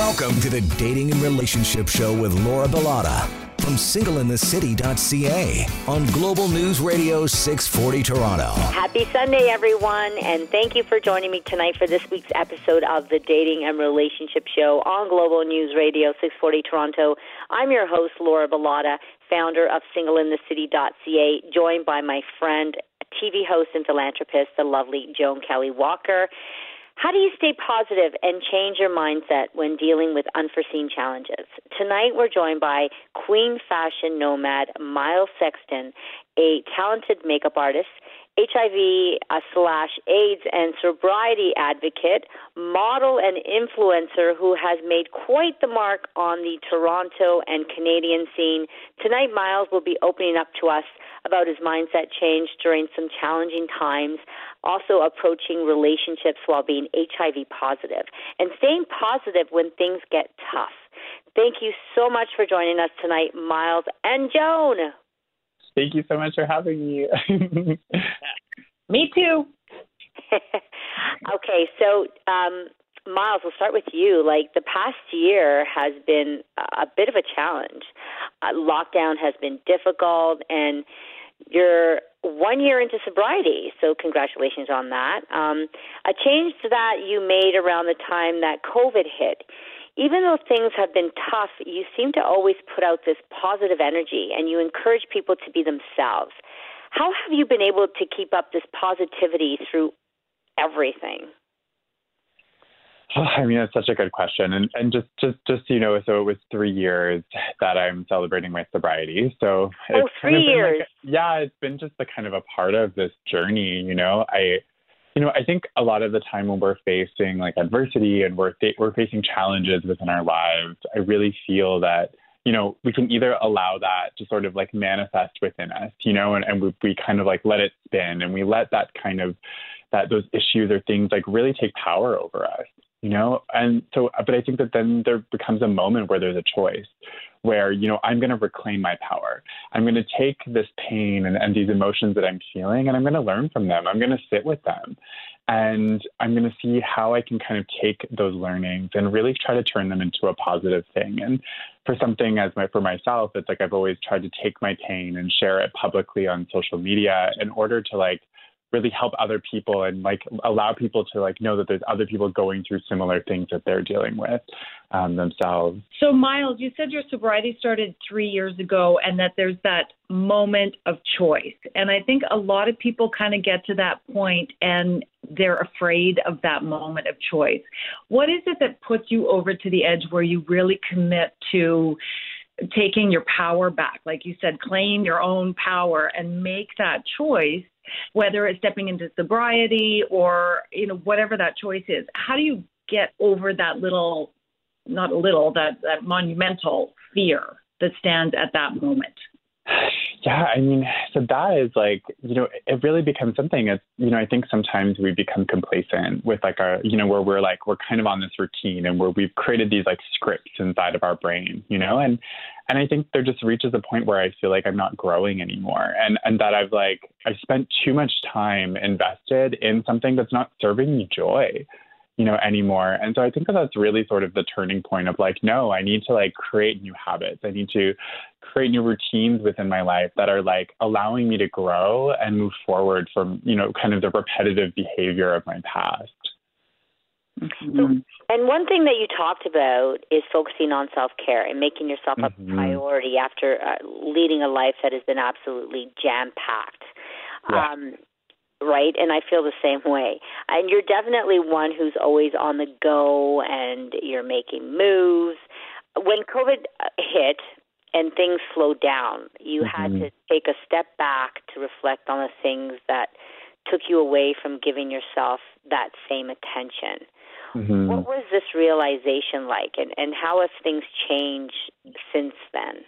Welcome to the Dating and Relationship Show with Laura Bilotta from singleinthecity.ca on Global News Radio 640 Toronto. Happy Sunday, everyone, and thank you for joining me tonight for this week's episode of the Dating and Relationship Show on Global News Radio 640 Toronto. I'm your host, Laura Bilotta, founder of singleinthecity.ca, joined by my friend, TV host and philanthropist, the lovely Joan Kelly Walker. How do you stay positive and change your mindset when dealing with unforeseen challenges? Tonight, we're joined by Queen Fashion Nomad Myles Sexton, a talented makeup artist, HIV uh, slash AIDS and sobriety advocate, model, and influencer who has made quite the mark on the Toronto and Canadian scene. Tonight, Myles will be opening up to us about his mindset change during some challenging times, also approaching relationships while being HIV positive, and staying positive when things get tough. Thank you so much for joining us tonight, Myles and Joan. Thank you so much for having me. me too. okay, so um, Myles, we'll start with you. Like the past year has been a bit of a challenge. Uh, lockdown has been difficult, and you're one year into sobriety, so congratulations on that. Um, a change that you made around the time that COVID hit. Even though things have been tough, you seem to always put out this positive energy and you encourage people to be themselves. How have you been able to keep up this positivity through everything? I mean, that's such a good question, and and just just just you know, so it was three years that I'm celebrating my sobriety. So oh, it's oh, three years. Like, yeah, it's been just a kind of a part of this journey. You know, I, you know, I think a lot of the time when we're facing like adversity and we're we're facing challenges within our lives, I really feel that you know, we can either allow that to sort of like manifest within us, you know, and, and we, we kind of like let it spin and we let that kind of that those issues or things like really take power over us you know? And so but i think that then there becomes a moment where there's a choice where you know i'm going to reclaim my power. I'm going to take this pain and, and these emotions that i'm feeling and i'm going to learn from them. I'm going to sit with them. And i'm going to see how i can kind of take those learnings and really try to turn them into a positive thing. And for something as my for myself it's like i've always tried to take my pain and share it publicly on social media in order to like really help other people and like allow people to like know that there's other people going through similar things that they're dealing with um, themselves. So, Myles, you said your sobriety started three years ago, and that there's that moment of choice. And I think a lot of people kind of get to that point and they're afraid of that moment of choice. What is it that puts you over to the edge where you really commit to? Taking your power back, like you said, claim your own power and make that choice whether it's stepping into sobriety or you know whatever that choice is. How do you get over that little not a little that that monumental fear that stands at that moment yeah, I mean, so that is like, you know, it really becomes something. It's, you know, I think sometimes we become complacent with like our, you know, where we're like, we're kind of on this routine and where we've created these like scripts inside of our brain, you know, and, and I think there just reaches a point where I feel like I'm not growing anymore and, and that I've like, I spent too much time invested in something that's not serving me joy you know, anymore. And so I think that that's really sort of the turning point of like, no, I need to like create new habits. I need to create new routines within my life that are like allowing me to grow and move forward from, you know, kind of the repetitive behavior of my past. Mm-hmm. So, and one thing that you talked about is focusing on self care and making yourself mm-hmm. a priority after uh, leading a life that has been absolutely jam packed. Yeah. Um, right? And I feel the same way. And you're definitely one who's always on the go and you're making moves. When COVID hit and things slowed down, you mm-hmm. had to take a step back to reflect on the things that took you away from giving yourself that same attention. Mm-hmm. What was this realization like, and, and how have things changed since then?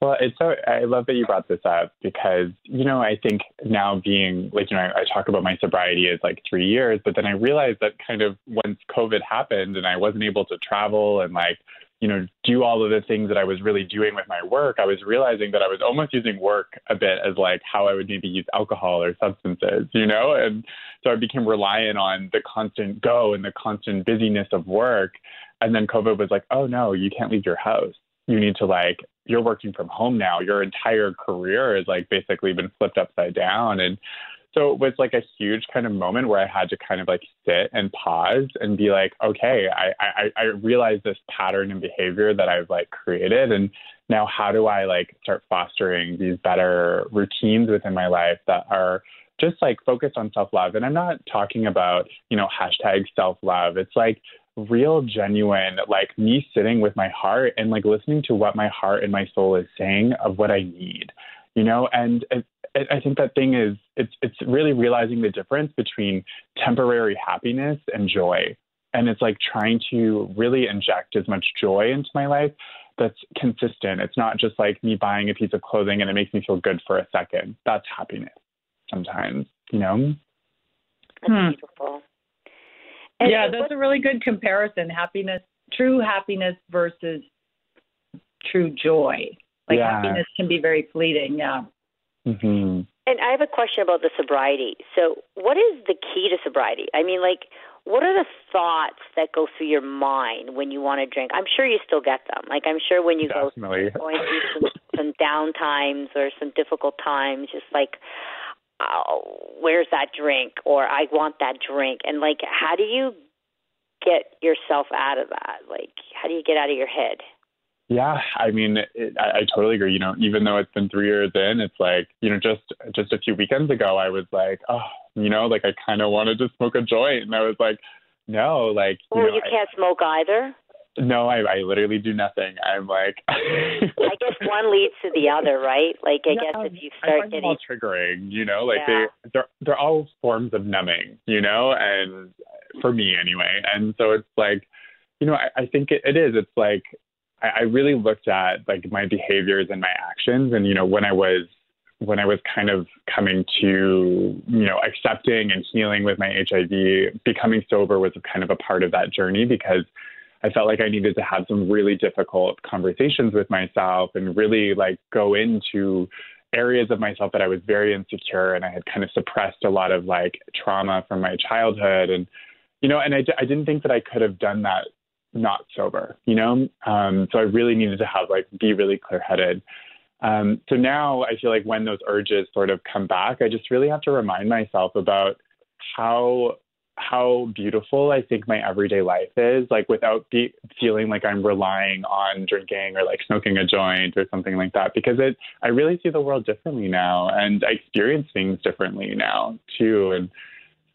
Well, it's so I love that you brought this up because you know I think now being like you know I, I talk about my sobriety as like three years, but then I realized that kind of once COVID happened and I wasn't able to travel and like you know do all of the things that I was really doing with my work, I was realizing that I was almost using work a bit as like how I would maybe use alcohol or substances, you know, and so I became reliant on the constant go and the constant busyness of work And then COVID was like, oh no, you can't leave your house. You need to like, you're working from home now. Your entire career has like basically been flipped upside down. And so it was like a huge kind of moment where I had to kind of like sit and pause and be like, okay, I, I, I realize this pattern and behavior that I've like created. And now how do I like start fostering these better routines within my life that are just like focused on self love? And I'm not talking about, you know, hashtag self love. It's like real, genuine, like me sitting with my heart and like listening to what my heart and my soul is saying of what I need you know? And it, it, i think that thing is it's it's really realizing the difference between temporary happiness and joy. And it's like trying to really inject as much joy into my life that's consistent. It's not just like me buying a piece of clothing and it makes me feel good for a second. That's happiness sometimes you know? That's hmm. beautiful and yeah that's a really good comparison happiness true happiness versus true joy like yeah. happiness can be very fleeting. Yeah. Mm-hmm. And I have a question about the sobriety. So, what is the key to sobriety? I mean, like, what are the thoughts that go through your mind when you want to drink? I'm sure you still get them. Like, I'm sure when you Definitely. go going through some, some down times or some difficult times, just like, oh, where's that drink? Or I want that drink. And like, how do you get yourself out of that? Like, how do you get out of your head? Yeah, I mean, it, I, I totally agree. You know, even though it's been three years in, it's like you know, just just a few weekends ago, I was like, oh, you know, like I kind of wanted to smoke a joint, and I was like, no, like. You well, know, you can't smoke either. No, I, I literally do nothing. I'm like. I guess one leads to the other, right? Like I yeah, guess if you start I find getting all triggering, you know, like yeah. they they're they're all forms of numbing, you know, and for me anyway, and so it's like, you know, I, I think it, it is. It's like I, I really looked at like my behaviors and my actions, and you know when I was when I was kind of coming to, you know, accepting and healing with my HIV, becoming sober was kind of a part of that journey because I felt like I needed to have some really difficult conversations with myself and really like go into areas of myself that I was very insecure and I had kind of suppressed a lot of like trauma from my childhood and you know and I, I didn't think that I could have done that not sober, you know? Um, so I really needed to have like be really clear headed. Um, so now I feel like when those urges sort of come back, I just really have to remind myself about how how beautiful I think my everyday life is, like without be, feeling like I'm relying on drinking or like smoking a joint or something like that. Because it, I really see the world differently now, and I experience things differently now too. And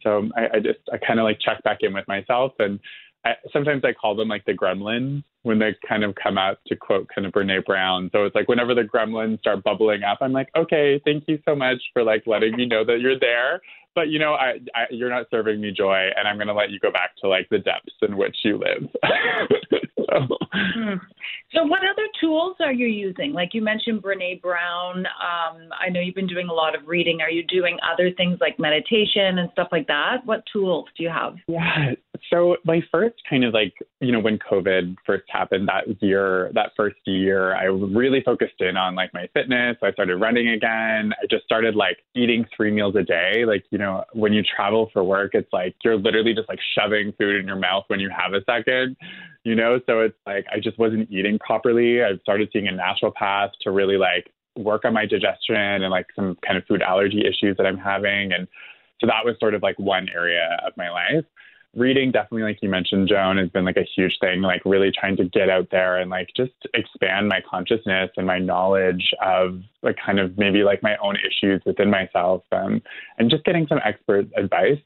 so I, I just I kind of like check back in with myself and I, sometimes I call them like the gremlins when they kind of come out to quote kind of Brene Brown. So it's like whenever the gremlins start bubbling up, I'm like, okay, thank you so much for like letting me know that you're there but you know, I, I you're not serving me joy, and I'm going to let you go back to like the depths in which you live. so. Hmm. so, what other tools are you using? Like you mentioned, Brene Brown. Um, I know you've been doing a lot of reading. Are you doing other things like meditation and stuff like that? What tools do you have? Yeah. So my first kind of like you know when COVID first happened that year, that first year, I really focused in on like my fitness. I started running again. I just started like eating three meals a day, like you know when you travel for work, it's like you're literally just like shoving food in your mouth when you have a second, you know? So it's like I just wasn't eating properly. I started seeing a naturopath to really like work on my digestion and like some kind of food allergy issues that I'm having. And so that was sort of like one area of my life reading definitely like you mentioned joan has been like a huge thing like really trying to get out there and like just expand my consciousness and my knowledge of like kind of maybe like my own issues within myself um, and just getting some expert advice.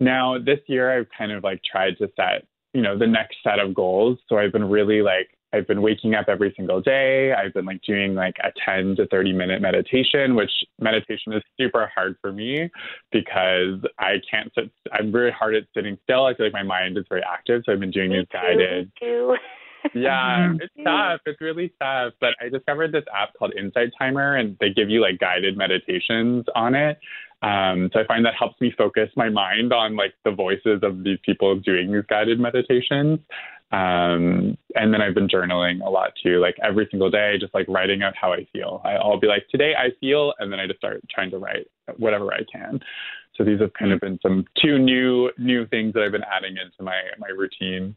Now this year i've kind of like tried to set you know the next set of goals. So i've been really like I've been waking up every single day. I've been like doing like a 10 to 30 minute meditation, which meditation is super hard for me because I can't sit. I'm very hard at sitting still. I feel like my mind is very active. So I've been doing me these guided. Too. yeah, it's tough. It's really tough. But I discovered this app called Insight Timer, and they give you like guided meditations on it. Um, so I find that helps me focus my mind on like the voices of these people doing these guided meditations. Um, and then I've been journaling a lot too, like every single day, just like writing out how I feel. I'll be like, today I feel, and then I just start trying to write whatever I can. So these have kind of been some two new new things that I've been adding into my my routine.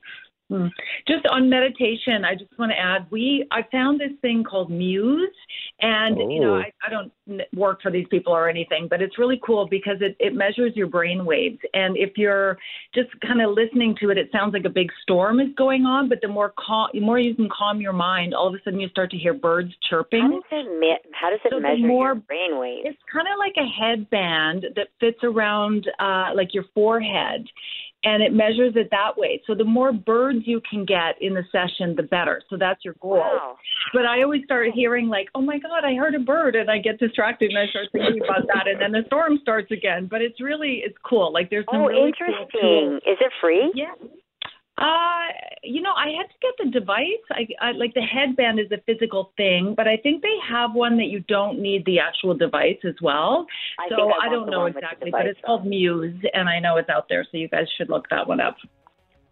Hmm. Just on meditation, I just want to add we I found this thing called Muse, and oh. you know oh. I, I don't work for these people or anything, but it's really cool because it it measures your brain waves, and if you're just kind of listening to it, it sounds like a big storm is going on, but the more calm, the more you can calm your mind, all of a sudden you start to hear birds chirping. How does it me- how does it so measure more, your brain waves? It's kind of like a headband that fits around uh, like your forehead and it measures it that way. So the more birds you can get in the session, the better. So that's your goal. Wow. But I always start hearing like, "Oh my God, I heard a bird," and I get distracted and I start thinking about that, and then the storm starts again. But it's really it's cool. Like there's some oh, really interesting. Cool Is it free? Yeah. Uh, you know, I had to get the device. I, I like the headband is a physical thing, but I think they have one that you don't need the actual device as well. I so I, I don't know exactly, but it's called Muse, and I know it's out there, so you guys should look that one up.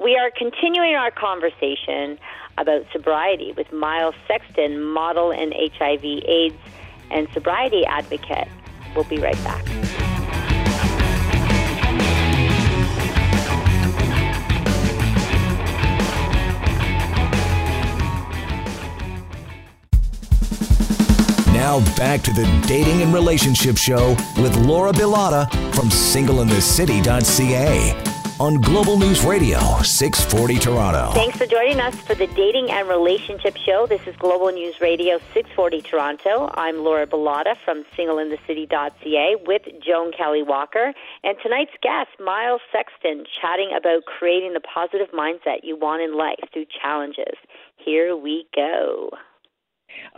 We are continuing our conversation about sobriety with Myles Sexton, model and HIV/AIDS and sobriety advocate. We'll be right back. Now back to the Dating and Relationship Show with Laura Bilotta from singleinthecity.ca on Global News Radio 640 Toronto. Thanks for joining us for the Dating and Relationship Show. This is Global News Radio 640 Toronto. I'm Laura Bilotta from singleinthecity.ca with Joan Kelly Walker. And tonight's guest, Myles Sexton, chatting about creating the positive mindset you want in life through challenges. Here we go.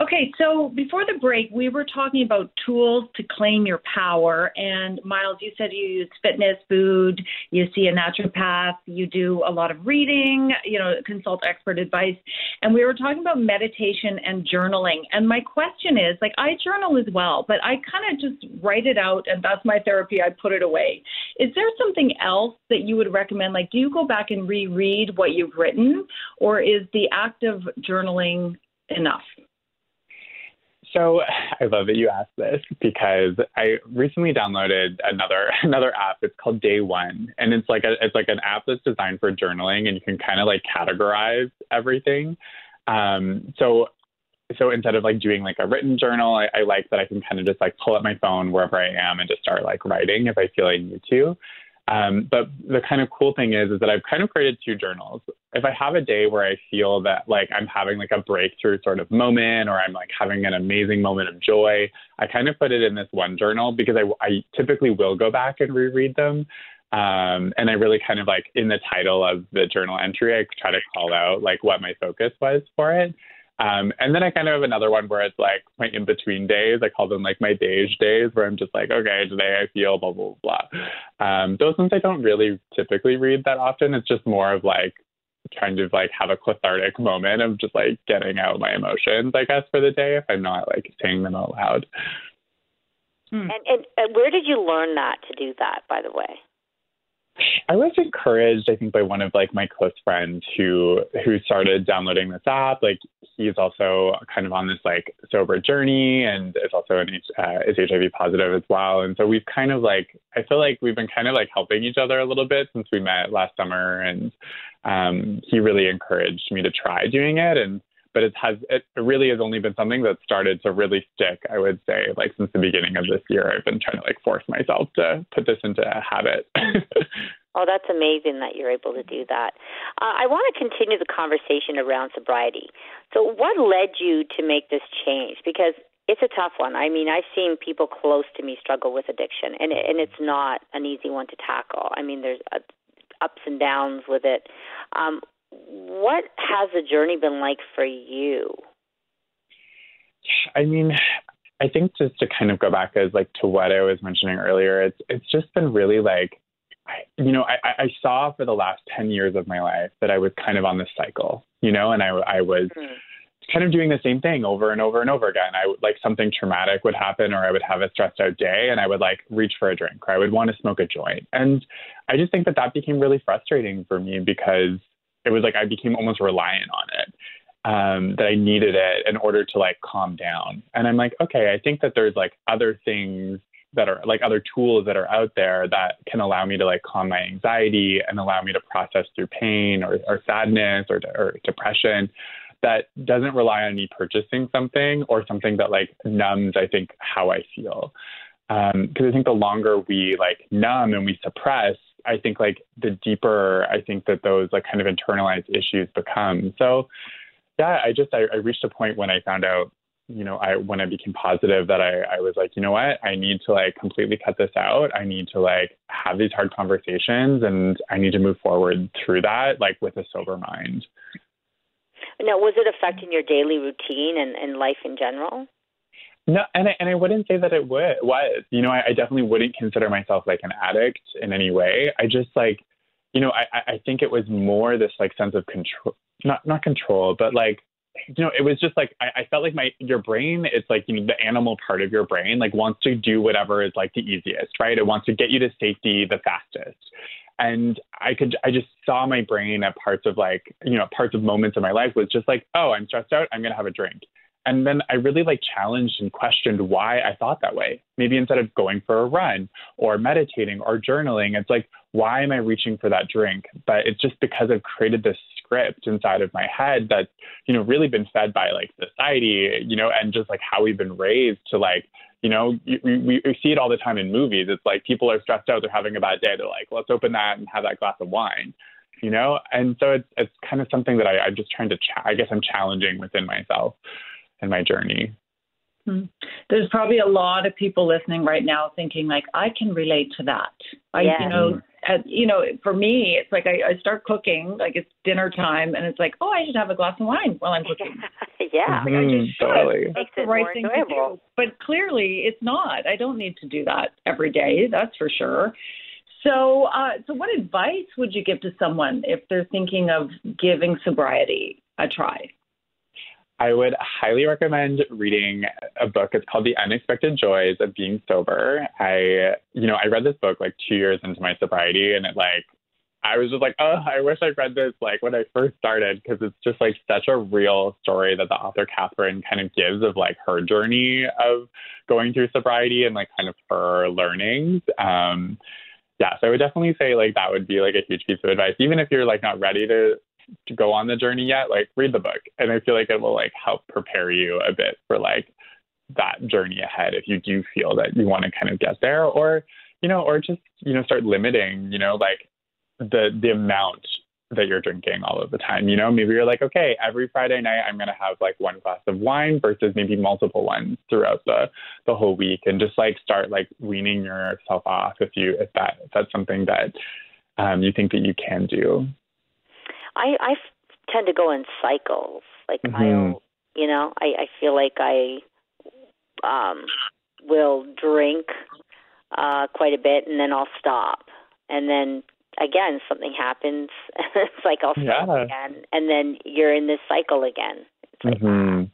Okay, so before the break, we were talking about tools to claim your power. And Myles, you said you use fitness, food, you see a naturopath, you do a lot of reading, you know, consult expert advice. And we were talking about meditation and journaling. And my question is like, I journal as well, but I kind of just write it out, and that's my therapy. I put it away. Is there something else that you would recommend? Like, do you go back and reread what you've written, or is the act of journaling enough? So I love that you asked this because I recently downloaded another another app. It's called Day One, and it's like a it's like an app that's designed for journaling, and you can kind of like categorize everything. Um, so so instead of like doing like a written journal, I, I like that I can kind of just like pull up my phone wherever I am and just start like writing if I feel I need to. Um, but the kind of cool thing is, is that I've kind of created two journals. If I have a day where I feel that like I'm having like a breakthrough sort of moment, or I'm like having an amazing moment of joy, I kind of put it in this one journal because I, I typically will go back and reread them. Um, and I really kind of like in the title of the journal entry, I try to call out like what my focus was for it. Um, and then I kind of have another one where it's like my in between days. I call them like my days days, where I'm just like, okay, today I feel blah blah blah. Um, those ones I don't really typically read that often. It's just more of like trying to like have a cathartic moment of just like getting out my emotions, I guess, for the day if I'm not like saying them out loud. Hmm. And, and, and where did you learn that to do that, by the way? I was encouraged, I think, by one of like my close friends who who started downloading this app. Like he's also kind of on this like sober journey and is also an uh, is HIV positive as well. And so we've kind of like I feel like we've been kind of like helping each other a little bit since we met last summer. And um, he really encouraged me to try doing it. And but it has it really has only been something that started to really stick i would say like since the beginning of this year i've been trying to like force myself to put this into a habit oh that's amazing that you're able to do that uh, i want to continue the conversation around sobriety so what led you to make this change because it's a tough one. I mean, I've seen people close to me struggle with addiction, and it, and it's not an easy one to tackle. I mean, there's uh, ups and downs with it. Um, what has the journey been like for you? I mean, I think just to kind of go back as like to what I was mentioning earlier, it's it's just been really like, I, you know, I, I saw for the last ten years of my life that I was kind of on this cycle, you know, and I I was. Mm-hmm. Kind of doing the same thing over and over and over again. I would like something traumatic would happen, or I would have a stressed out day, and I would like reach for a drink, or I would want to smoke a joint. And I just think that that became really frustrating for me because it was like I became almost reliant on it. Um, that I needed it in order to like calm down. And I'm like, okay, I think that there's like other things that are like other tools that are out there that can allow me to like calm my anxiety and allow me to process through pain or, or sadness or, or depression that doesn't rely on me purchasing something or something that like numbs i think how i feel because um, i think the longer we like numb and we suppress i think like the deeper i think that those like kind of internalized issues become so yeah i just I, I reached a point when i found out you know, I when I became positive that I, I was like, you know what, I need to like completely cut this out. I need to like have these hard conversations and I need to move forward through that like with a sober mind. Now, was it affecting your daily routine and, and life in general? No, and I, and I wouldn't say that it would was. You know, I, I definitely wouldn't consider myself like an addict in any way. I just like, you know, I, I think it was more this like sense of control, not not control, but like you know, it was just like I, I felt like my your brain it's like you know the animal part of your brain like wants to do whatever is like the easiest, right? It wants to get you to safety the fastest. And I could I just saw my brain at parts of like, you know, parts of moments in my life was just like, oh, I'm stressed out, I'm gonna have a drink. And then I really like challenged and questioned why I thought that way. Maybe instead of going for a run or meditating or journaling, it's like, why am I reaching for that drink? But it's just because I've created this script inside of my head that's, you know, really been fed by like society, you know, and just like how we've been raised to like, you know, we, we see it all the time in movies. It's like people are stressed out, they're having a bad day. They're like, let's open that and have that glass of wine, you know? And so it's, it's kind of something that I, I'm just trying to, cha- I guess I'm challenging within myself in my journey. Hmm. There's probably a lot of people listening right now thinking like I can relate to that. I yeah. you know at, you know for me it's like I, I start cooking like it's dinner time and it's like oh I should have a glass of wine while I'm cooking. yeah, mm-hmm, I just totally. That's the right thing enjoyable. to do. But clearly it's not. I don't need to do that every day. That's for sure. So, uh, so what advice would you give to someone if they're thinking of giving sobriety a try? I would highly recommend reading a book. It's called The Unexpected Joys of Being Sober. I, you know, I read this book like two years into my sobriety, and it like, I was just like, oh, I wish I read this like when I first started because it's just like such a real story that the author Catherine kind of gives of like her journey of going through sobriety and like kind of her learnings. Um, yeah, so I would definitely say like that would be like a huge piece of advice, even if you're like not ready to to go on the journey yet, like read the book. And I feel like it will like help prepare you a bit for like that journey ahead if you do feel that you want to kind of get there or, you know, or just, you know, start limiting, you know, like the the amount that you're drinking all of the time. You know, maybe you're like, okay, every Friday night I'm gonna have like one glass of wine versus maybe multiple ones throughout the the whole week, and just like start like weaning yourself off if you if that if that's something that um, you think that you can do. I I tend to go in cycles. Like mm-hmm. I, you know, I I feel like I um will drink uh quite a bit and then I'll stop. And then again something happens it's like I'll stop yeah. again and then you're in this cycle again. It's like mm-hmm.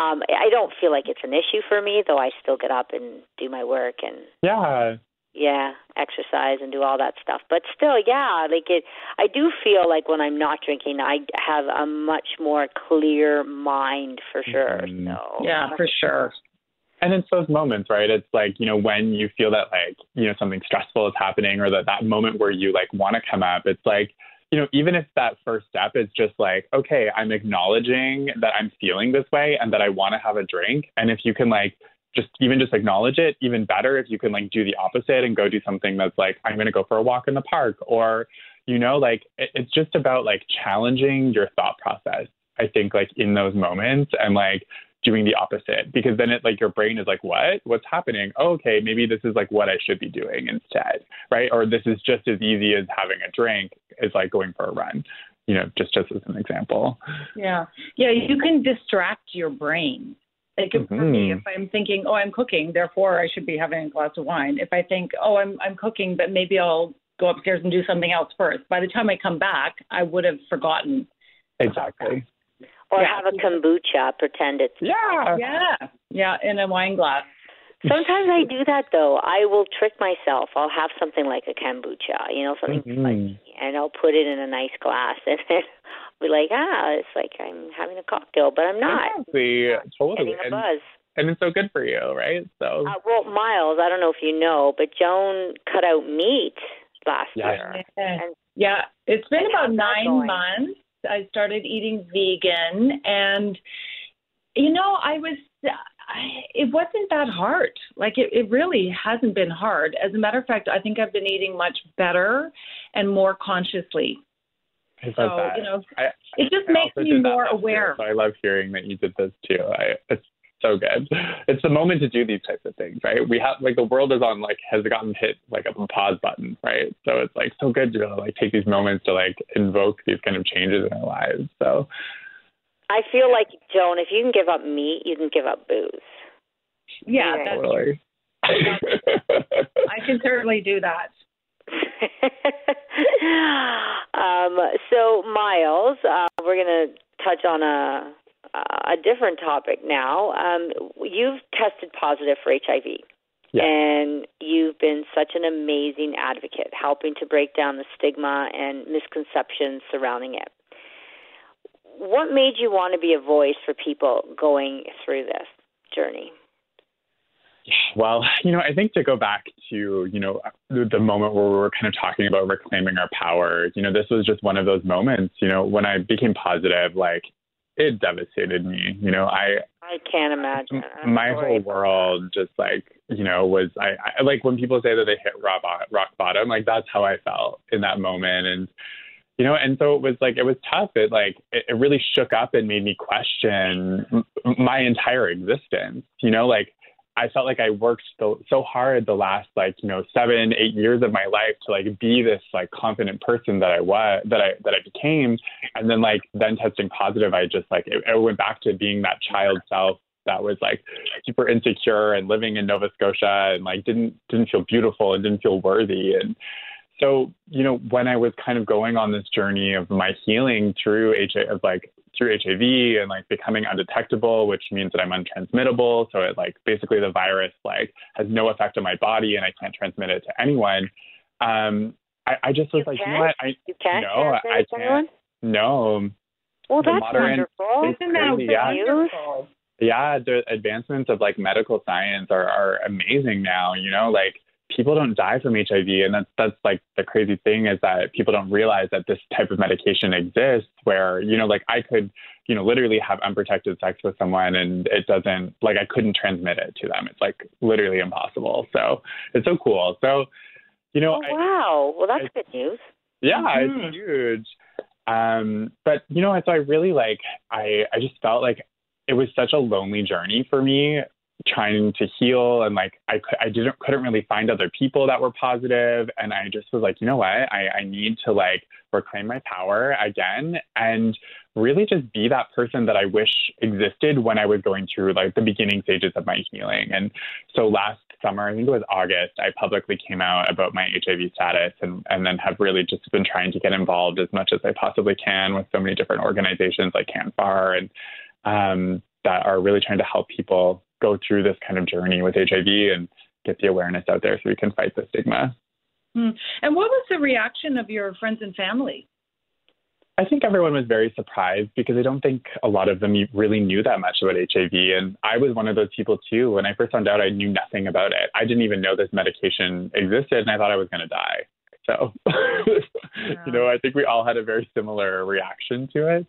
um I don't feel like it's an issue for me though I still get up and do my work and Yeah yeah exercise and do all that stuff. But still yeah like it i do feel like when i'm not drinking i have a much more clear mind for sure mm-hmm. so. Yeah for sure. And it's those moments right? It's like you know when you feel that like you know something stressful is happening or that that moment where you like want to come up it's like you know even if that first step is just like okay i'm acknowledging that i'm feeling this way and that i want to have a drink and if you can like just even just acknowledge it even better if you can like do the opposite and go do something that's like i'm going to go for a walk in the park or you know like it, it's just about like challenging your thought process i think like in those moments and like doing the opposite because then it like your brain is like what? What's happening? Oh, okay maybe this is like what i should be doing instead right? Or this is just as easy as having a drink as like going for a run you know just just as an example. Yeah. Yeah you can distract your brain like mm-hmm. for me, mm-hmm. if I'm thinking, oh, I'm cooking, therefore I should be having a glass of wine. If I think, oh, I'm I'm cooking, but maybe I'll go upstairs and do something else first. By the time I come back, I would have forgotten. Exactly. Or yeah. have a kombucha, pretend it's yeah, yeah, yeah, in a wine glass. Sometimes I do that though. I will trick myself. I'll have something like a kombucha, you know, something mm-hmm. spicy, and I'll put it in a nice glass, and then be like, ah, it's like I'm having a cocktail, but I'm not. Exactly. Totally. Getting a buzz. and it's so good for you, right? So, uh, well, Myles, I don't know if you know, but Joan cut out meat last Yeah. year. Yeah. And Yeah, it's been And about nine months. I started eating vegan, and you know, I was. I, it wasn't that hard. Like it, it really hasn't been hard. As a matter of fact, I think I've been eating much better and more consciously. I So that. you know, I- it just I makes me more last year, aware. so I love hearing that you did this too. I, it's so good. It's the moment to do these types of things, right? We have like the world is on like has gotten hit like a pause button, right? So it's like so good to like take these moments to like invoke these kind of changes in our lives. So I feel like Joan, if you can give up meat, you can give up booze. Yeah, Yeah. that's, totally. I can certainly do that. um, so, Myles, uh, we're going to touch on a a different topic now. Um, you've tested positive for HIV, Yeah. and you've been such an amazing advocate, helping to break down the stigma and misconceptions surrounding it. What made you want to be a voice for people going through this journey? Well, you know, I think to go back to, you know, the, moment where we were kind of talking about reclaiming our power, you know, this was just one of those moments, you know, when I became positive, like it devastated me. You know, I, I can't imagine. I'm my whole world just like, you know, was, I, I like when people say that they hit rock, rock bottom, like that's how I felt in that moment. And, you know, and so it was like, it was tough. It like, it, it really shook up and made me question m- my entire existence, you know, like, I felt like I worked so, so hard the last like you know seven eight years of my life to like be this like confident person that I was that I that I became, and then like then testing positive, I just like it, it went back to being that child self that was like super insecure and living in Nova Scotia and like didn't didn't feel beautiful and didn't feel worthy. And so you know when I was kind of going on this journey of my healing through HIV of like through HIV and like becoming undetectable, which means that I'm untransmittable. So it like basically the virus like has no effect on my body and I can't transmit it to anyone. Um, I, I just was You like, you can't? know what? I You can't No, I can't. anyone? no. Well, The that's modern- wonderful. Isn't that crazy, yeah. wonderful? Yeah, the advancements of like medical science are, are amazing now. You know, like people don't die from HIV, and that's that's like the crazy thing is that people don't realize that this type of medication exists. Where you know, like I could, you know, literally have unprotected sex with someone, and it doesn't like I couldn't transmit it to them. It's like literally impossible. So it's so cool. So, you know, Oh, I, wow. Well, that's I- good news. yeah, Mhm. it's huge. Um, but you know, so I really like I I just felt like it was such a lonely journey for me trying to heal and like I I didn't couldn't really find other people that were positive and I just was like, you know what? I, I need to like reclaim my power again and really just be that person that I wish existed when I was going through like the beginning stages of my healing. And so last summer, I think it was August, I publicly came out about my HIV status and, and then have really just been trying to get involved as much as I possibly can with so many different organizations like CANFAR and um, that are really trying to help people go through this kind of journey with HIV and get the awareness out there so we can fight the stigma. Hmm. And what was the reaction of your friends and family? I think everyone was very surprised because I don't think a lot of them really knew that much about HIV. And I was one of those people too. When I first found out, I knew nothing about it. I didn't even know this medication existed and I thought I was going to die. So, you know, I think we all had a very similar reaction to it.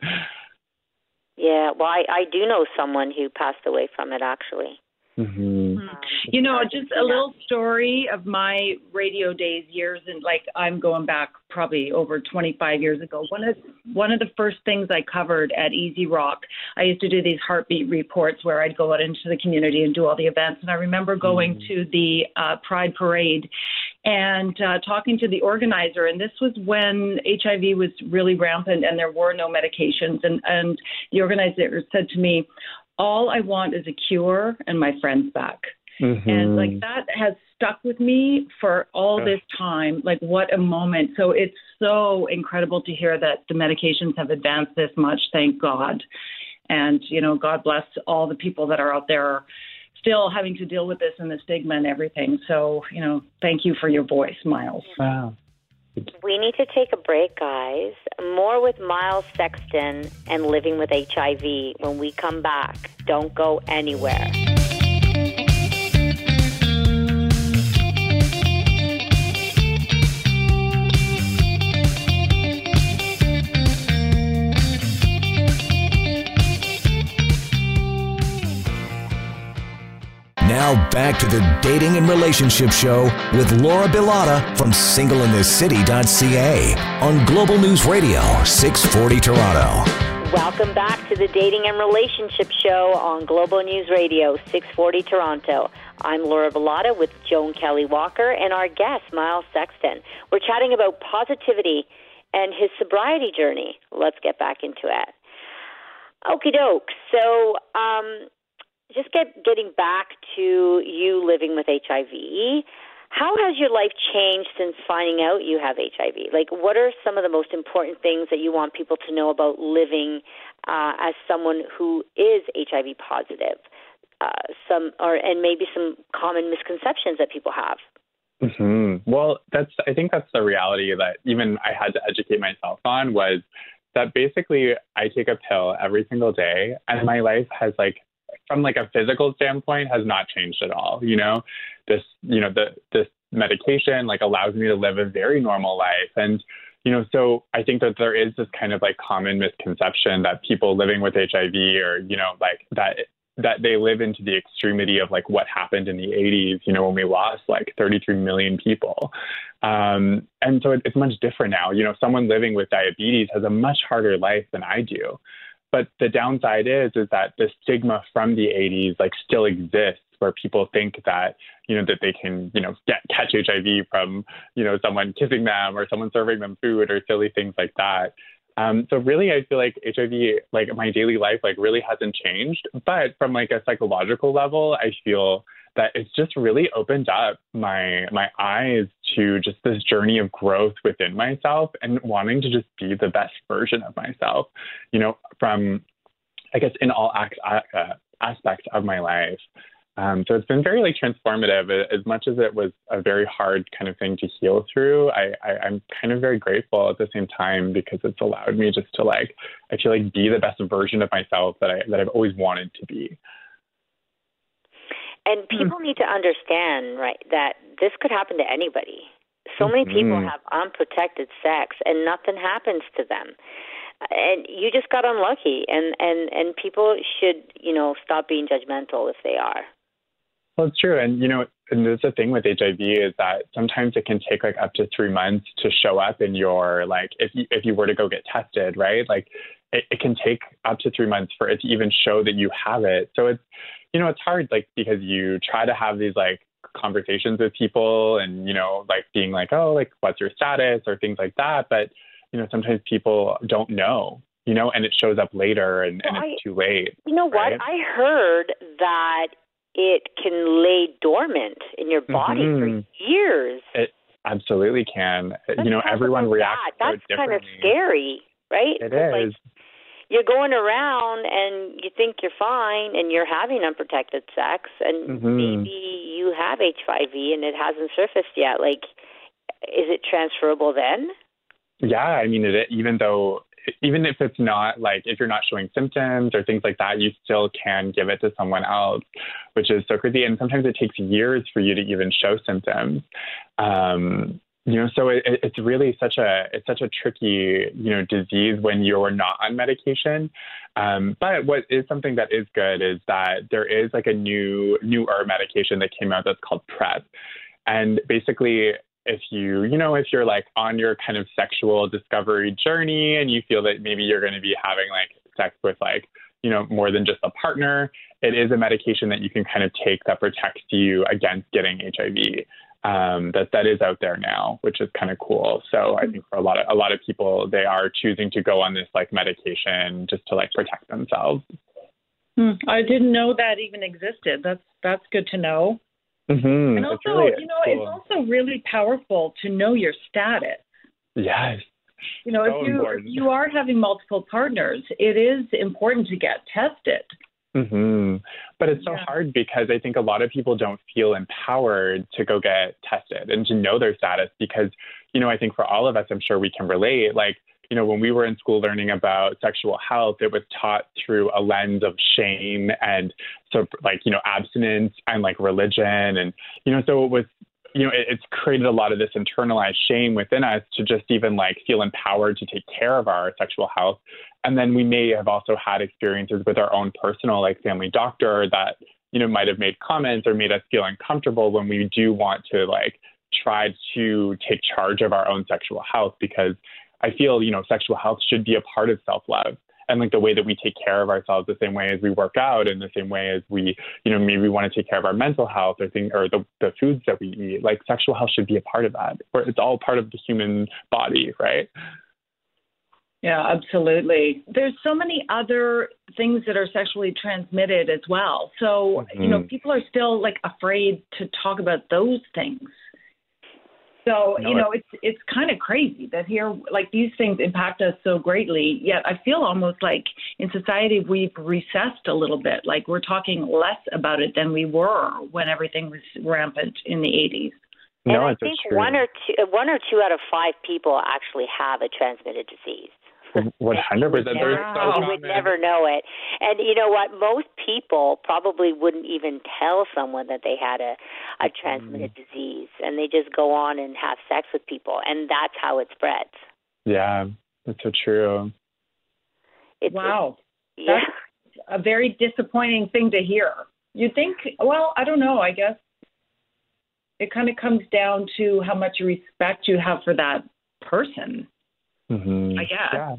Yeah. Well, I, I do know someone who passed away from it, actually. Mm-hmm. Um, You know, just a little story of my radio days years and like I'm going back probably over 25 years ago. One of one of the first things I covered at EZ Rock, I used to do these heartbeat reports where I'd go out into the community and do all the events. And I remember going Mhm. to the uh, Pride Parade and uh, talking to the organizer. And this was when HIV was really rampant and there were no medications. And and the organizer said to me, "All I want is a cure and my friends back." Mm-hmm. and like that has stuck with me for all this time like what a moment so it's so incredible to hear that the medications have advanced this much thank god and you know god bless all the people that are out there still having to deal with this and the stigma and everything so you know thank you for your voice myles wow. We need to take a break, guys. More with Myles Sexton and living with HIV when we come back. Don't go anywhere. Now back to the Dating and Relationship Show with Laura Bilotta from singleinthecity.ca on Global News Radio 640 Toronto. Welcome back to the Dating and Relationship Show on Global News Radio 640 Toronto. I'm Laura Bilotta with Joan Kelly Walker and our guest, Myles Sexton. We're chatting about positivity and his sobriety journey. Let's get back into it. Okie doke. So, um, just get getting back to you living with HIV. How has your life changed since finding out you have HIV? Like, what are some of the most important things that you want people to know about living uh, as someone who is HIV positive? Uh, some, or and maybe some common misconceptions that people have. Mm-hmm. Well, that's I think that's the reality that even I had to educate myself on was that basically I take a pill every single day, and my life has like from like a physical standpoint has not changed at all. You know, this you know the this medication like allows me to live a very normal life and you know so i think that there is this kind of like common misconception that people living with hiv or you know like that that they live into the extremity of like what happened in the 80s, you know, when we lost like 33 million people. Um, and so it's much different now. You know, someone living with diabetes has a much harder life than I do. But the downside is is that the stigma from the 80s like still exists where people think that you know that they can you know get catch HIV from you know someone kissing them or someone serving them food or silly things like that. Um, so really, I feel like HIV, like my daily life, like really hasn't changed. But from like a psychological level, I feel that it's just really opened up my my eyes to just this journey of growth within myself and wanting to just be the best version of myself. You know, from I guess in all act, uh, aspects of my life. Um, so it's been very like transformative. As much as it was a very hard kind of thing to heal through, I, I, am kind of very grateful at the same time because it's allowed me just to like I feel like be the best version of myself that I that I've always wanted to be. And hmm. people need to understand, right, that this could happen to anybody. So many people mm-hmm. have unprotected sex and nothing happens to them and you just got unlucky and and and people should you know stop being judgmental if they are well, it's true. And, you know, and there's the thing with HIV is that sometimes it can take like up to three months to show up in your, like, if you, if you were to go get tested, right? Like, it, it can take up to three months for it to even show that you have it. So it's, you know, it's hard, like, because you try to have these, like, conversations with people and, you know, like being like, oh, like, what's your status or things like that. But, you know, sometimes people don't know, you know, and it shows up later and, well, and it's I, too late. You know right? what? I heard that it can lay dormant in your body mm-hmm. for years. It absolutely can. Let's you know, everyone reacts that. That's kind of scary, right? It is. Like, you're going around and you think you're fine and you're having unprotected sex and mm-hmm. maybe you have HIV and it hasn't surfaced yet. Like, is it transferable then? Yeah, I mean, it, even though even if it's not like if you're not showing symptoms or things like that, you still can give it to someone else, which is so crazy. And sometimes it takes years for you to even show symptoms. Um, you know, so it, it's really such a it's such a tricky you know disease when you're not on medication. Um, but what is something that is good is that there is like a new newer medication that came out that's called PrEP, and basically if you, you know, if you're like on your kind of sexual discovery journey and you feel that maybe you're going to be having like sex with like, you know, more than just a partner, it is a medication that you can kind of take that protects you against getting HIV. Um, that that is out there now, which is kind of cool. So I think for a lot of a lot of people, they are choosing to go on this like medication just to like protect themselves. Hmm. I didn't know that even existed. That's that's good to know. Mm-hmm. And also, really you know, cool. it's also really powerful to know your status. Yes. You know, so if you if you are having multiple partners, it is important to get tested. Mm-hmm. But it's so yeah. hard because I think a lot of people don't feel empowered to go get tested and to know their status because, you know, I think for all of us, I'm sure we can relate. Like, you know, when we were in school learning about sexual health, it was taught through a lens of shame and so like, you know, abstinence and like religion. And, you know, so it was, you know, it, it's created a lot of this internalized shame within us to just even like feel empowered to take care of our sexual health. And then we may have also had experiences with our own personal like family doctor that you know, might have made comments or made us feel uncomfortable when we do want to like try to take charge of our own sexual health because I feel, you know, sexual health should be a part of self love and like the way that we take care of ourselves the same way as we work out and the same way as we you know maybe want to take care of our mental health or thing or the, the foods that we eat like sexual health should be a part of that or it's all part of the human body right yeah, absolutely. There's so many other things that are sexually transmitted as well. So, mm-hmm. you know, mm-hmm. people are still like afraid to talk about those things. So, no, you know, it's it's kind of crazy that here like these things impact us so greatly. Yet I feel almost like in society we've recessed a little bit. Like we're talking less about it than we were when everything was rampant in the 80s. No, and I think one or two one or two out of five people actually have a transmitted disease. One hundred percent. You would never know it, and you know what? Most people probably wouldn't even tell someone that they had a a transmitted mm. disease, and they just go on and have sex with people, and that's how it spreads. Yeah, that's so true. It's, wow, it's, yeah. that's a very disappointing thing to hear. You think? Well, I don't know. I guess it kind of comes down to how much respect you have for that person. Mm-hmm. I guess. Yeah.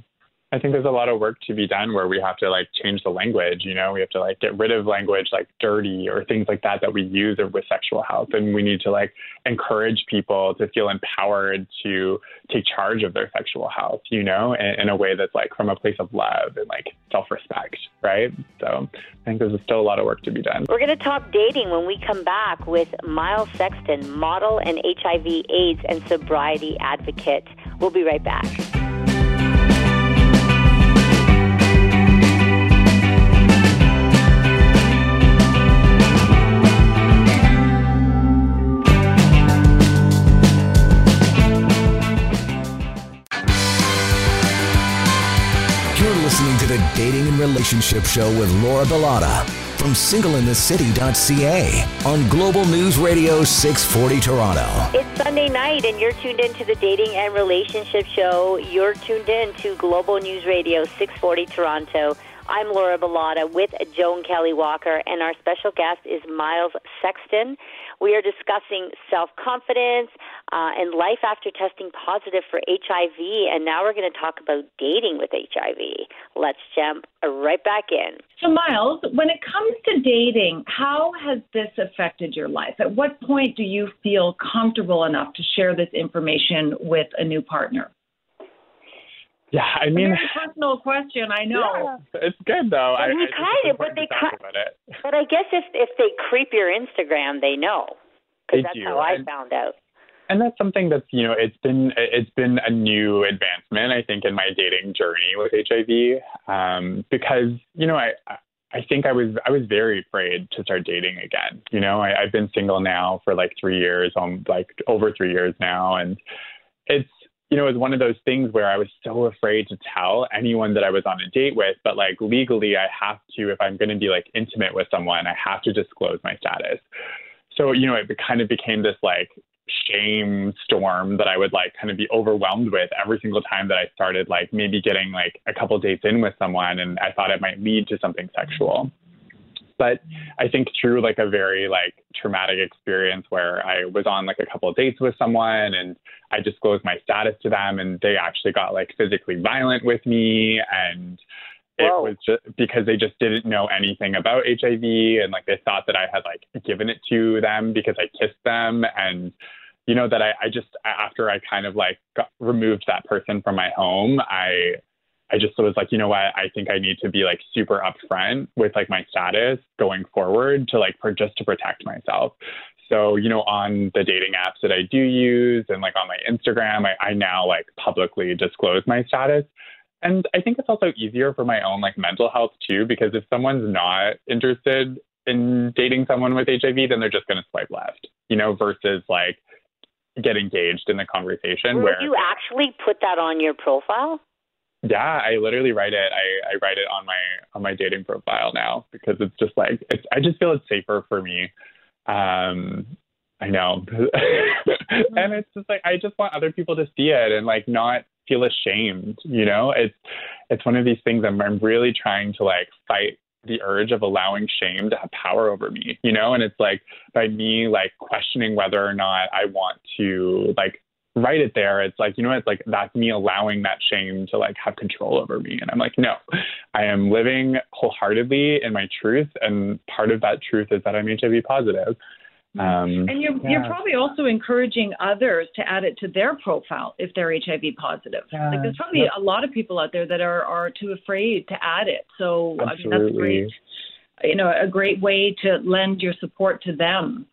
I think there's a lot of work to be done where we have to like change the language. You know, we have to like get rid of language like dirty or things like that that we use with sexual health, and we need to like encourage people to feel empowered to take charge of their sexual health. You know, in, in a way that's like from a place of love and like self-respect, right? So I think there's still a lot of work to be done. We're going to talk dating when we come back with Myles Sexton, model and HIV/AIDS and sobriety advocate. We'll be right back. The Dating and Relationship Show with Laura Bilotta from singleinthecity.ca on Global News Radio 640 Toronto. It's Sunday night, and you're tuned into the Dating and Relationship Show. You're tuned in to Global News Radio 640 Toronto. I'm Laura Bilotta with Joan Kelly Walker, and our special guest is Myles Sexton. We are discussing self confidence uh, and life after testing positive for HIV, and now we're going to talk about dating with HIV. Let's jump right back in. So, Myles, when it comes to dating, how has this affected your life? At what point do you feel comfortable enough to share this information with a new partner? Yeah, I mean, a personal question. I know yeah, it's good though. I, I kind of, but they kind, but I guess if if they creep your Instagram, they know because that's do. how I and, found out. And that's something that's you know it's been it's been a new advancement I think in my dating journey with HIV um, because you know I. I think I was I was very afraid to start dating again. You know, I, I've been single now for like three years, um, like over three years now, and it's you know, it was one of those things where I was so afraid to tell anyone that I was on a date with, but like legally, I have to, if I'm going to be like intimate with someone, I have to disclose my status. So, you know, it kind of became this like shame storm that I would like kind of be overwhelmed with every single time that I started like maybe getting like a couple dates in with someone and I thought it might lead to something sexual. But I think through like a very like traumatic experience where I was on like a couple of dates with someone and I disclosed my status to them and they actually got like physically violent with me and it Whoa. was just because they just didn't know anything about HIV and like they thought that I had like given it to them because I kissed them and you know that I, I just after I kind of like got, removed that person from my home I I just was like, you know what? I think I need to be like super upfront with like my status going forward to like for just to protect myself. So, you know, on the dating apps that I do use and like on my Instagram, I, I now like publicly disclose my status. And I think it's also easier for my own like mental health too, because if someone's not interested in dating someone with HIV, then they're just going to swipe left, you know, versus like get engaged in the conversation. Would where you actually put that on your profile? Yeah, I literally write it. I, I write it on my on my dating profile now because it's just like it's. I just feel it's safer for me. Um, I know, and it's just like I just want other people to see it and like not feel ashamed. You know, it's it's one of these things I'm, I'm really trying to like fight the urge of allowing shame to have power over me, you know? And it's like by me like questioning whether or not I want to like write it there, it's like, you know, it's like that's me allowing that shame to like have control over me. And I'm like, no, I am living wholeheartedly in my truth. And part of that truth is that I'm HIV positive. Um, and you're, yeah. you're probably also encouraging others to add it to their profile if they're HIV positive. Yeah. Like there's probably yep. a lot of people out there that are, are too afraid to add it. So Absolutely. I mean, that's great, you know, a great way to lend your support to them.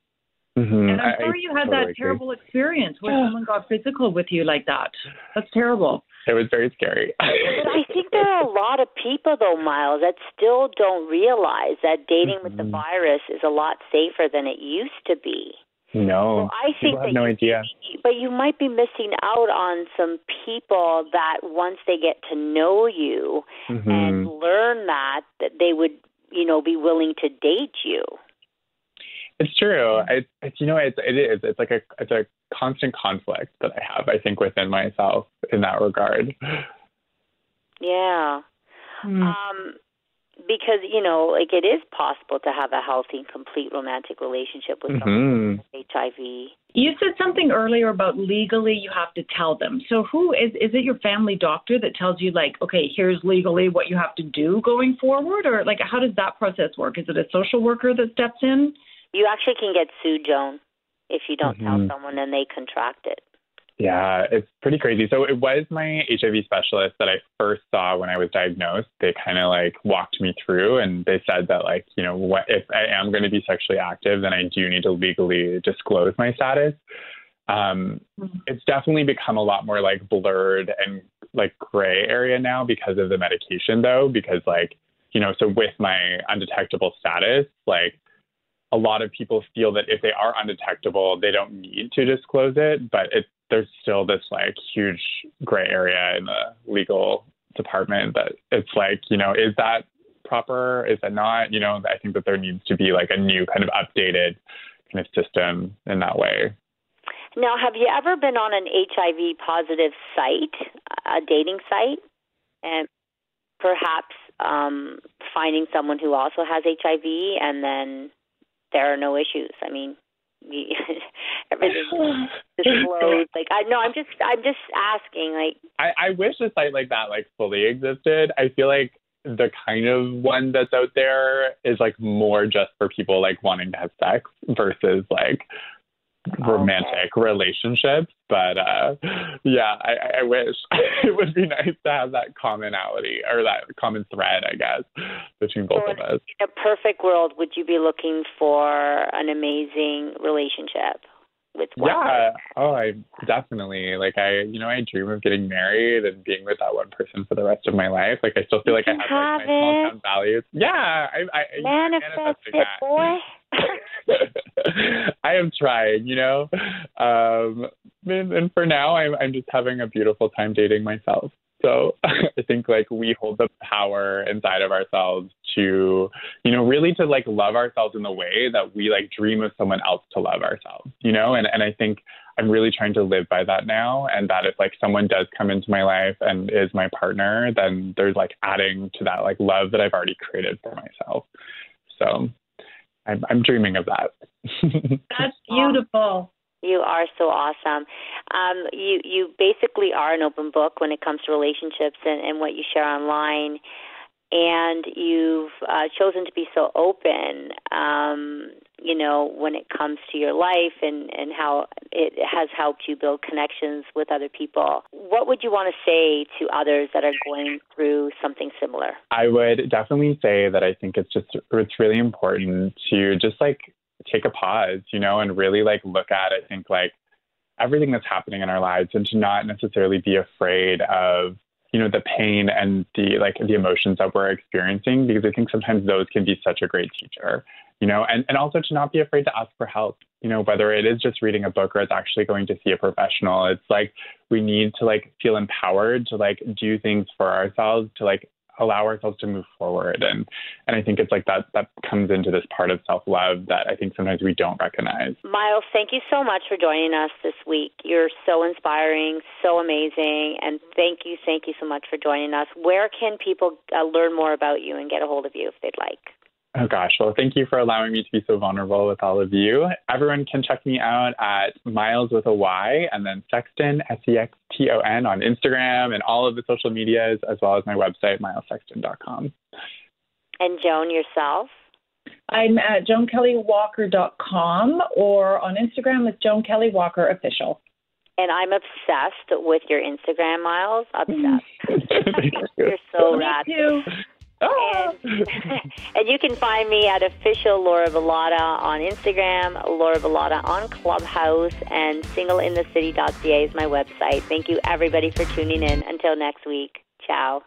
Mm-hmm. And I'm sorry I, you had totally that terrible agree. experience where yeah. someone got physical with you like that. That's terrible. It was very scary. but I think there are a lot of people, though, Myles, that still don't realize that dating mm-hmm. with the mm-hmm. virus is a lot safer than it used to be. No, so I think have no you, idea. But you might be missing out on some people that once they get to know you mm-hmm. and learn that, that they would, you know, be willing to date you. It's true. It's, it's you know it's it is it's like a it's a constant conflict that I have I think within myself in that regard. Yeah. Mm. Um because you know like it is possible to have a healthy and complete romantic relationship with someone mm-hmm. with HIV. You said something earlier about legally you have to tell them. So who is is it your family doctor that tells you like okay here's legally what you have to do going forward or like how does that process work? Is it a social worker that steps in? You actually can get sued, Joan, if you don't mm-hmm. tell someone and they contract it. Yeah, it's pretty crazy. So it was my HIV specialist that I first saw when I was diagnosed. They kind of like walked me through and they said that like, you know, what if I am going to be sexually active, then I do need to legally disclose my status. Um, mm-hmm. it's definitely become a lot more like blurred and like gray area now because of the medication though, because like, you know, so with my undetectable status, like a lot of people feel that if they are undetectable, they don't need to disclose it, but it, there's still this like huge gray area in the legal department that it's like, you know, is that proper? Is that not? You know, I think that there needs to be like a new kind of updated kind of system in that way. Now, have you ever been on an HIV positive site, a dating site, and perhaps um, finding someone who also has HIV and then there are no issues. I mean, everything disclosed. Like I no, I'm just I'm just asking. Like I, I wish a site like that like fully existed. I feel like the kind of one that's out there is like more just for people like wanting to have sex versus like romantic okay. relationships. But uh, yeah, I, I wish it would be nice to have that commonality or that common thread, I guess, between both of us. In a perfect world, would you be looking for an amazing relationship? With one yeah, oh, I definitely like I, you know, I dream of getting married and being with that one person for the rest of my life. Like I still feel like I have, have like my small town values. Yeah, I, I manifest it, boy. I am trying, you know. Um, and, and for now, I'm I'm just having a beautiful time dating myself. So I think like we hold the power inside of ourselves to, you know, really to like love ourselves in the way that we like dream of someone else to love ourselves, you know? And and I think I'm really trying to live by that now. And that if like someone does come into my life and is my partner, then there's like adding to that like love that I've already created for myself. So I'm, I'm dreaming of that. That's beautiful. You are so awesome. Um, you you basically are an open book when it comes to relationships and, and what you share online and you've uh, chosen to be so open, um, you know, when it comes to your life and, and how it has helped you build connections with other people. What would you want to say to others that are going through something similar? I would definitely say that I think it's just, it's really important to just like take a pause, you know, and really like look at, I think, like everything that's happening in our lives and to not necessarily be afraid of you know the pain and the like the emotions that we're experiencing because i think sometimes those can be such a great teacher you know and, and also to not be afraid to ask for help you know whether it is just reading a book or it's actually going to see a professional. It's like we need to like feel empowered to like do things for ourselves to like allow ourselves to move forward. And and I think it's like that that comes into this part of self love that I think sometimes we don't recognize. Myles, thank you so much for joining us this week. You're so inspiring, so amazing, and thank you, thank you so much for joining us. Where can people uh, learn more about you and get a hold of you if they'd like? Oh gosh, well, thank you for allowing me to be so vulnerable with all of you. Everyone can check me out at Myles with a Y and then Sexton, S E X T O N, on Instagram and all of the social medias, as well as my website, mylessexton.com. And Joan, yourself? I'm at joankellywalker.com or on Instagram it's Joan Kelly Walker Official. And I'm obsessed with your Instagram, Myles. Obsessed. You're so Me rad. too. And, ah. and you can find me at official Laura Bilotta on Instagram, Laura Bilotta on Clubhouse, and singleinthecity.ca is my website. Thank you, everybody, for tuning in. Until next week. Ciao.